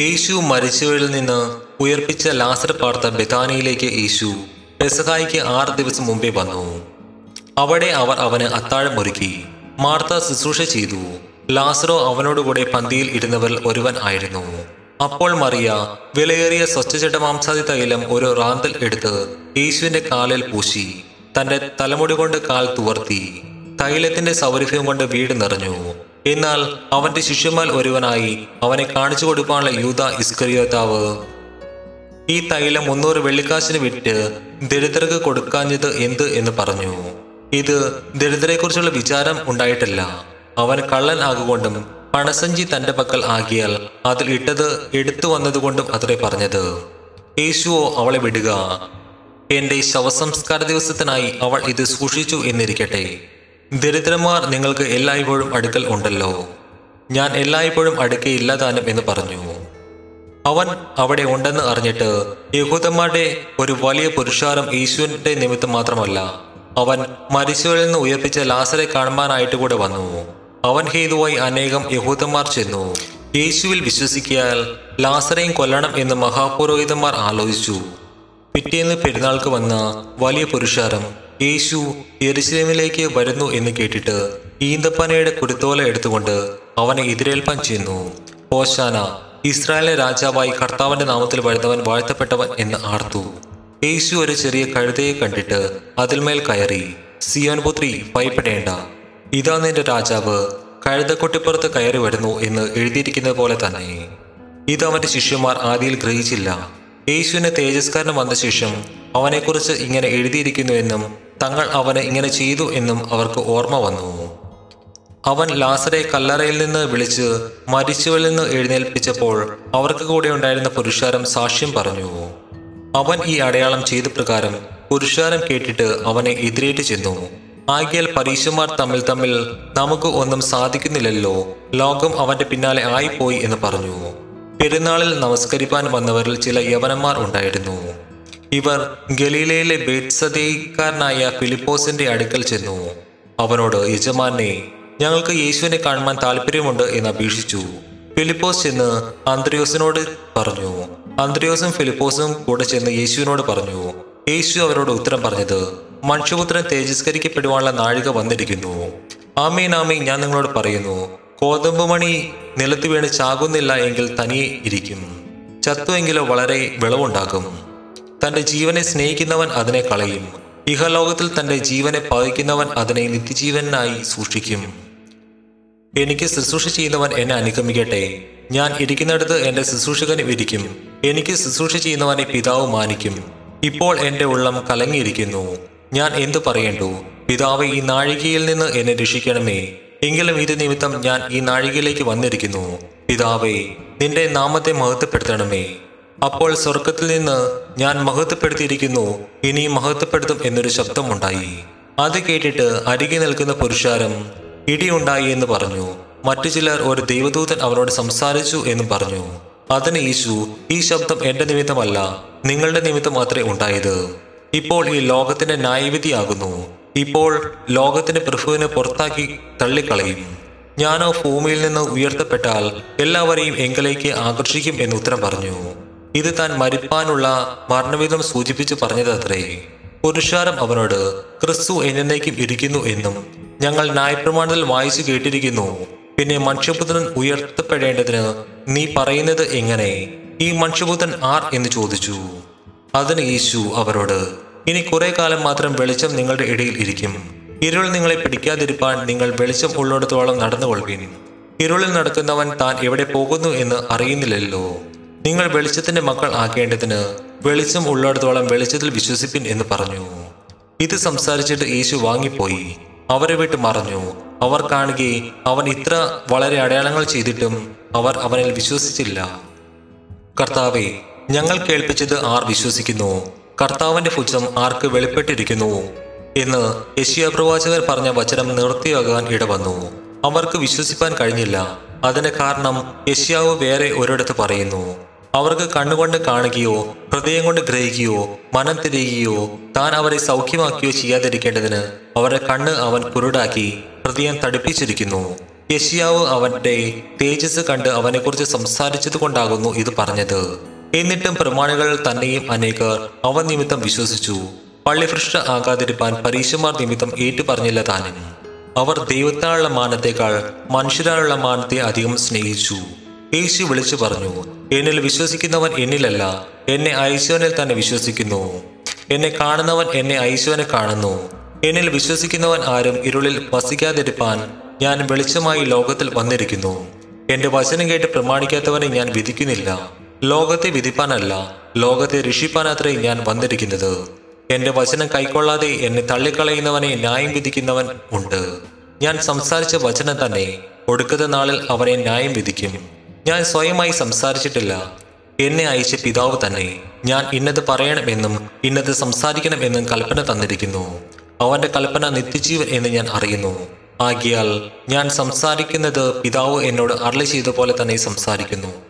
യേശു മരിച്ചവരിൽ നിന്ന് ഉയർപ്പിച്ച ലാസർ പാർത്ത ബെതാനിയിലേക്ക് യേശു പെസഹായിക്ക് ആറ് ദിവസം മുമ്പേ വന്നു. അവിടെ അവർ അവന് അത്താഴം ഒരുക്കി. മാർത്ത ശുശ്രൂഷ ചെയ്തു. ലാസറോ അവനോടുകൂടെ പന്തിയിൽ ഇരുന്നവരിൽ ഒരുവൻ ആയിരുന്നു. അപ്പോൾ മറിയ വിലയേറിയ സ്വച്ഛചട്ടമാംസാദി തൈലം ഒരു റാന്തൽ എടുത്ത് യേശുവിന്റെ കാലിൽ പൂശി. തന്റെ തലമുടി കൊണ്ട് കാൽ തുവർത്തി. തൈലത്തിന്റെ സൗരഭ്യം കൊണ്ട് വീട് നിറഞ്ഞു. എന്നാൽ അവന്റെ ശിഷ്യന്മാർ ഒരുവനായി. അവനെ കാണിച്ചു കൊടുക്കാനുള്ള യൂത ഇസ്കരിയോത്താവ്. ഈ തൈലം മുന്നൂറ് വെള്ളിക്കാശിന് വിറ്റ് ദരിദ്രർക്ക് കൊടുക്കാഞ്ഞത് എന്ത് എന്ന് പറഞ്ഞു. ഇത് ദരിദ്രരെക്കുറിച്ചുള്ള വിചാരം ഉണ്ടായിട്ടില്ല. അവൻ കള്ളൻ ആകുകൊണ്ടും പണസഞ്ചി തന്റെ പക്കൽ ആകിയാൽ അതിൽ ഇട്ടത് എടുത്തു വന്നതുകൊണ്ടും അത്രേ പറഞ്ഞത്. യേശുവോ അവളെ വിടുക. എന്റെ ശവസംസ്കാര ദിവസത്തിനായി അവൾ ഇത് സൂക്ഷിച്ചു എന്നിരിക്കട്ടെ. ദരിദ്രന്മാർ നിങ്ങൾക്ക് എല്ലായ്പ്പോഴും അടുക്കൽ ഉണ്ടല്ലോ. ഞാൻ എല്ലായ്പ്പോഴും അടുക്കയില്ല താനും എന്ന് പറഞ്ഞു. അവൻ അവിടെ ഉണ്ടെന്ന് അറിഞ്ഞിട്ട് യഹൂദന്മാരുടെ ഒരു വലിയ പുരുഷാരം ഈശ്വരന്റെ നിമിത്തം മാത്രമല്ല അവൻ മരിച്ചവരിൽ നിന്ന് ഉയർപ്പിച്ച ലാസറെ കാണുവാനായിട്ട് കൂടെ വന്നു. അവൻ ഹേതുവായി അനേകം യഹൂദന്മാർ ചെന്നു. യേശുവിൽ വിശ്വസിക്കിയാൽ ലാസറയും കൊല്ലണം എന്ന് മഹാപുരോഹിതന്മാർ ആലോചിച്ചു. പിറ്റേന്ന് പെരുന്നാൾക്ക് വന്ന വലിയ പുരുഷാരം യേശു യെരുസലേമിലേക്ക് വരുന്നു എന്ന് കേട്ടിട്ട് ഈന്തപ്പനയുടെ കുരുത്തോല എടുത്തുകൊണ്ട് അവനെ എതിരേൽപ്പാൻ ചെയ്യുന്നു ഓശാന ഇസ്രായേലിലെ രാജാവായി കർത്താവിന്റെ നാമത്തിൽ വരുന്നവൻ വാഴ്ത്തപ്പെട്ടവൻ എന്ന് ആർത്തു. യേശു ഒരു ചെറിയ കഴുതയെ കണ്ടിട്ട് അതിൽമേൽ കയറി. സിയോൻപുത്രി ഭയപ്പെടേണ്ട. ഇതാ നിന്റെ രാജാവ് കഴുതക്കുട്ടിപ്പുറത്ത് കയറി വരുന്നു എന്ന് എഴുതിയിരിക്കുന്നത് പോലെ തന്നെ. ഇത് അവന്റെ ശിഷ്യന്മാർ ആദിയിൽ ഗ്രഹിച്ചില്ല. യേശുവിന് തേജസ്കാരൻ വന്ന ശേഷം അവനെക്കുറിച്ച് ഇങ്ങനെ എഴുതിയിരിക്കുന്നുവെന്നും തങ്ങൾ അവന് ഇങ്ങനെ ചെയ്തു എന്നും അവർക്ക് ഓർമ്മ വന്നു. അവൻ ലാസറെ കല്ലറയിൽ നിന്ന് വിളിച്ച് മരിച്ചവരിൽ നിന്ന് എഴുന്നേൽപ്പിച്ചപ്പോൾ അവർക്ക് കൂടെ ഉണ്ടായിരുന്ന പുരുഷാരം സാക്ഷ്യം പറഞ്ഞു. അവൻ ഈ അടയാളം ചെയ്ത പ്രകാരം പുരുഷാരം കേട്ടിട്ട് അവനെ എതിരേറ്റ് ചെന്നു. ആകിയാൽ പരീശന്മാർ തമ്മിൽ തമ്മിൽ നമുക്ക് ഒന്നും സാധിക്കുന്നില്ലല്ലോ. ലോകം അവന്റെ പിന്നാലെ ആയിപ്പോയി എന്ന് പറഞ്ഞു. പെരുന്നാളിൽ നമസ്കരിപ്പാൻ വന്നവരിൽ ചില യവനന്മാർ ഉണ്ടായിരുന്നു. ഇവർ ഗലീലയിലെ ബേത്സദേക്കാരനായ ഫിലിപ്പോസിന്റെ അടുക്കൽ ചെന്നു. അവനോട് യജമാനെ ഞങ്ങൾക്ക് യേശുവിനെ കാണുവാൻ താല്പര്യമുണ്ട് എന്ന് അപേക്ഷിച്ചു. ഫിലിപ്പോസ് ചെന്ന് അന്ത്രിയോസിനോട് പറഞ്ഞു. അന്ത്രിയോസും ഫിലിപ്പോസും കൂടെ ചെന്ന് യേശുവിനോട് പറഞ്ഞു. യേശു അവരോട് ഉത്തരം പറഞ്ഞത് മനുഷ്യപുത്രൻ തേജസ്കരിക്കപ്പെടുവാനുള്ള നാഴിക വന്നിരിക്കുന്നു. ആമീൻ ആമീൻ ഞാൻ നിങ്ങളോട് പറയുന്നു. കോതമ്പ് മണി നിലത്ത് വീണ് ചാകുന്നില്ല എങ്കിൽ തനിയെ ഇരിക്കും. ചത്തുവെങ്കിലോ വളരെ വിളവുണ്ടാകും. തന്റെ ജീവനെ സ്നേഹിക്കുന്നവൻ അതിനെ കളയും. ഇഹലോകത്തിൽ തന്റെ ജീവനെ പകയ്ക്കുന്നവൻ അതിനെ നിത്യജീവനായി സൂക്ഷിക്കും. എനിക്ക് ശുശ്രൂഷ ചെയ്യുന്നവൻ എന്നെ അനുഗമിക്കട്ടെ. ഞാൻ ഇരിക്കുന്നിടത്ത് എന്റെ ശുശ്രൂഷകനും ഇരിക്കും. എനിക്ക് ശുശ്രൂഷ ചെയ്യുന്നവനെ പിതാവ് മാനിക്കും. ഇപ്പോൾ എന്റെ ഉള്ളം കലങ്ങിയിരിക്കുന്നു. ഞാൻ എന്തു പറയേണ്ടു? പിതാവ് ഈ നാഴികയിൽ നിന്ന് എന്നെ രക്ഷിക്കണമേ. എങ്കിലും ഇത് നിമിത്തം ഞാൻ ഈ നാഴികയിലേക്ക് വന്നിരിക്കുന്നു. പിതാവേ നിന്റെ നാമത്തെ മഹത്വപ്പെടുത്തണമേ. അപ്പോൾ സ്വർഗത്തിൽ നിന്ന് ഞാൻ മഹത്വപ്പെടുത്തിയിരിക്കുന്നു. ഇനി മഹത്വപ്പെടുത്തും എന്നൊരു ശബ്ദമുണ്ടായി. അത് കേട്ടിട്ട് അരികെ നിൽക്കുന്ന പുരുഷാരം ഇടിയുണ്ടായി എന്ന് പറഞ്ഞു. മറ്റു ചിലർ ഒരു ദൈവദൂതൻ അവരോട് സംസാരിച്ചു എന്നും പറഞ്ഞു. അതിന് യേശു ഈ ശബ്ദം എന്റെ നിമിത്തമല്ല നിങ്ങളുടെ നിമിത്തം മാത്രമേ ഉണ്ടായത്. ഇപ്പോൾ ഈ ലോകത്തിന്റെ ന്യായവിധിയാകുന്നു. ഇപ്പോൾ ലോകത്തിന്റെ പ്രഭുവിനെ പുറത്താക്കി തള്ളിക്കളയും. ഞാനോ ഭൂമിയിൽ നിന്ന് ഉയർത്തപ്പെട്ടാൽ എല്ലാവരെയും എങ്കിലേക്ക് ആകർഷിക്കും എന്ന് ഉത്തരം പറഞ്ഞു. ഇത് താൻ മരിപ്പാനുള്ള മരണവിധം സൂചിപ്പിച്ച് പറഞ്ഞതത്രേ. പുരുഷാരം അവനോട് ക്രിസ്തു എന്നേക്കും ഇരിക്കുന്നു എന്നും ഞങ്ങൾ ന്യായപ്രമാണത്തിൽ വായിച്ചു കേട്ടിരിക്കുന്നു. പിന്നെ മനുഷ്യപുത്രൻ ഉയർത്തപ്പെടേണ്ടതിന് നീ പറയുന്നത് എങ്ങനെ? ഈ മനുഷ്യപുത്രൻ ആർ എന്ന് ചോദിച്ചു. അതിന് യേശു അവരോട് ഇനി കുറെ കാലം മാത്രം വെളിച്ചം നിങ്ങളുടെ ഇടയിൽ ഇരിക്കും. ഇരുൾ നിങ്ങളെ പിടിക്കാതിരിപ്പാൻ നിങ്ങൾ വെളിച്ചം ഉള്ളിടത്തോളം നടന്നുകൊള്ളുവിൻ. ഇരുളിൽ നടക്കുന്നവൻ താൻ എവിടെ പോകുന്നു എന്ന് അറിയുന്നില്ലല്ലോ. നിങ്ങൾ വെളിച്ചത്തിന്റെ മക്കൾ ആക്കേണ്ടതിന് വെളിച്ചം ഉള്ളിടത്തോളം വെളിച്ചത്തിൽ വിശ്വസിപ്പിൻ എന്ന് പറഞ്ഞു. ഇത് സംസാരിച്ചിട്ട് യേശു വാങ്ങിപ്പോയി. അവരെ വിട്ട് മറഞ്ഞു. അവർ കാണുകയും അവൻ ഇത്ര വളരെ അടയാളങ്ങൾ ചെയ്തിട്ടും അവർ അവനിൽ വിശ്വസിച്ചില്ല. കർത്താവെ ഞങ്ങൾ കേൾപ്പിച്ചത് ആർ വിശ്വസിക്കുന്നു. കർത്താവിന്റെ ഭുജം ആർക്ക് വെളിപ്പെട്ടിരിക്കുന്നു? എന്ന് യശിയ പ്രവാചകർ പറഞ്ഞ വചനം നിർത്തിയാകാൻ ഇടവന്നു. അവർക്ക് വിശ്വസിപ്പാൻ കഴിഞ്ഞില്ല. അതിന് കാരണം യശ്യാവ് വേറെ ഒരിടത്ത് പറയുന്നു. അവർക്ക് കണ്ണുകൊണ്ട് കാണുകയോ ഹൃദയം കൊണ്ട് ഗ്രഹിക്കുകയോ മനം തിരിയുകയോ താൻ അവരെ സൗഖ്യമാക്കുകയോ ചെയ്യാതിരിക്കേണ്ടതിന് അവരുടെ കണ്ണ് അവൻ കുരുടാക്കി ഹൃദയം തടിപ്പിച്ചിരിക്കുന്നു. യശിയാവ് അവന്റെ തേജസ് കണ്ട് അവനെക്കുറിച്ച് സംസാരിച്ചത് കൊണ്ടാകുന്നു ഇത് പറഞ്ഞത്. എന്നിട്ടും പ്രമാണികൾ തന്നെയും അനേകർ അവൻ നിമിത്തം വിശ്വസിച്ചു. പള്ളിഭ്രഷ്ട ആകാതിരിപ്പാൻ പരീക്ഷമാർ നിമിത്തം ഏറ്റുപറഞ്ഞില്ല താനും. അവർ ദൈവത്താലുള്ള മാനത്തേക്കാൾ മനുഷ്യരാലുള്ള മാനത്തെ അധികം സ്നേഹിച്ചു. യേശു വിളിച്ചു പറഞ്ഞു എന്നിൽ വിശ്വസിക്കുന്നവൻ എന്നിലല്ല. എന്നെ ഐശ്വനിൽ തന്നെ വിശ്വസിക്കുന്നു. എന്നെ കാണുന്നവൻ എന്നെ ഐശ്വനെ കാണുന്നു. എന്നിൽ വിശ്വസിക്കുന്നവൻ ആരും ഇരുളിൽ വസിക്കാതിരിപ്പാൻ ഞാൻ വെളിച്ചമായി ലോകത്തിൽ വന്നിരിക്കുന്നു. എന്റെ വചനം കേട്ട് പ്രമാണിക്കാത്തവനെ ഞാൻ വിധിക്കുന്നില്ല. ലോകത്തെ വിധിപ്പാനല്ല ലോകത്തെ രക്ഷിപ്പാനത്രേ ഞാൻ വന്നിരിക്കുന്നത്. എന്റെ വചനം കൈക്കൊള്ളാതെ എന്നെ തള്ളിക്കളയുന്നവനെ ന്യായം വിധിക്കുന്നവൻ ഉണ്ട്. ഞാൻ സംസാരിച്ച വചനം തന്നെ ഒടുക്കത്തെ നാളിൽ അവനെ ന്യായം വിധിക്കും. ഞാൻ സ്വയമായി സംസാരിച്ചിട്ടില്ല. എന്നെ അയച്ച പിതാവ് തന്നെ. ഞാൻ ഇന്നത് പറയണമെന്നും ഇന്നത് സംസാരിക്കണമെന്നും കൽപ്പന തന്നിരിക്കുന്നു. അവന്റെ കൽപ്പന നിത്യജീവൻ എന്ന് ഞാൻ അറിയുന്നു. ആകിയാൽ ഞാൻ സംസാരിക്കുന്നത് പിതാവ് എന്നോട് അരളി ചെയ്ത പോലെ തന്നെ സംസാരിക്കുന്നു.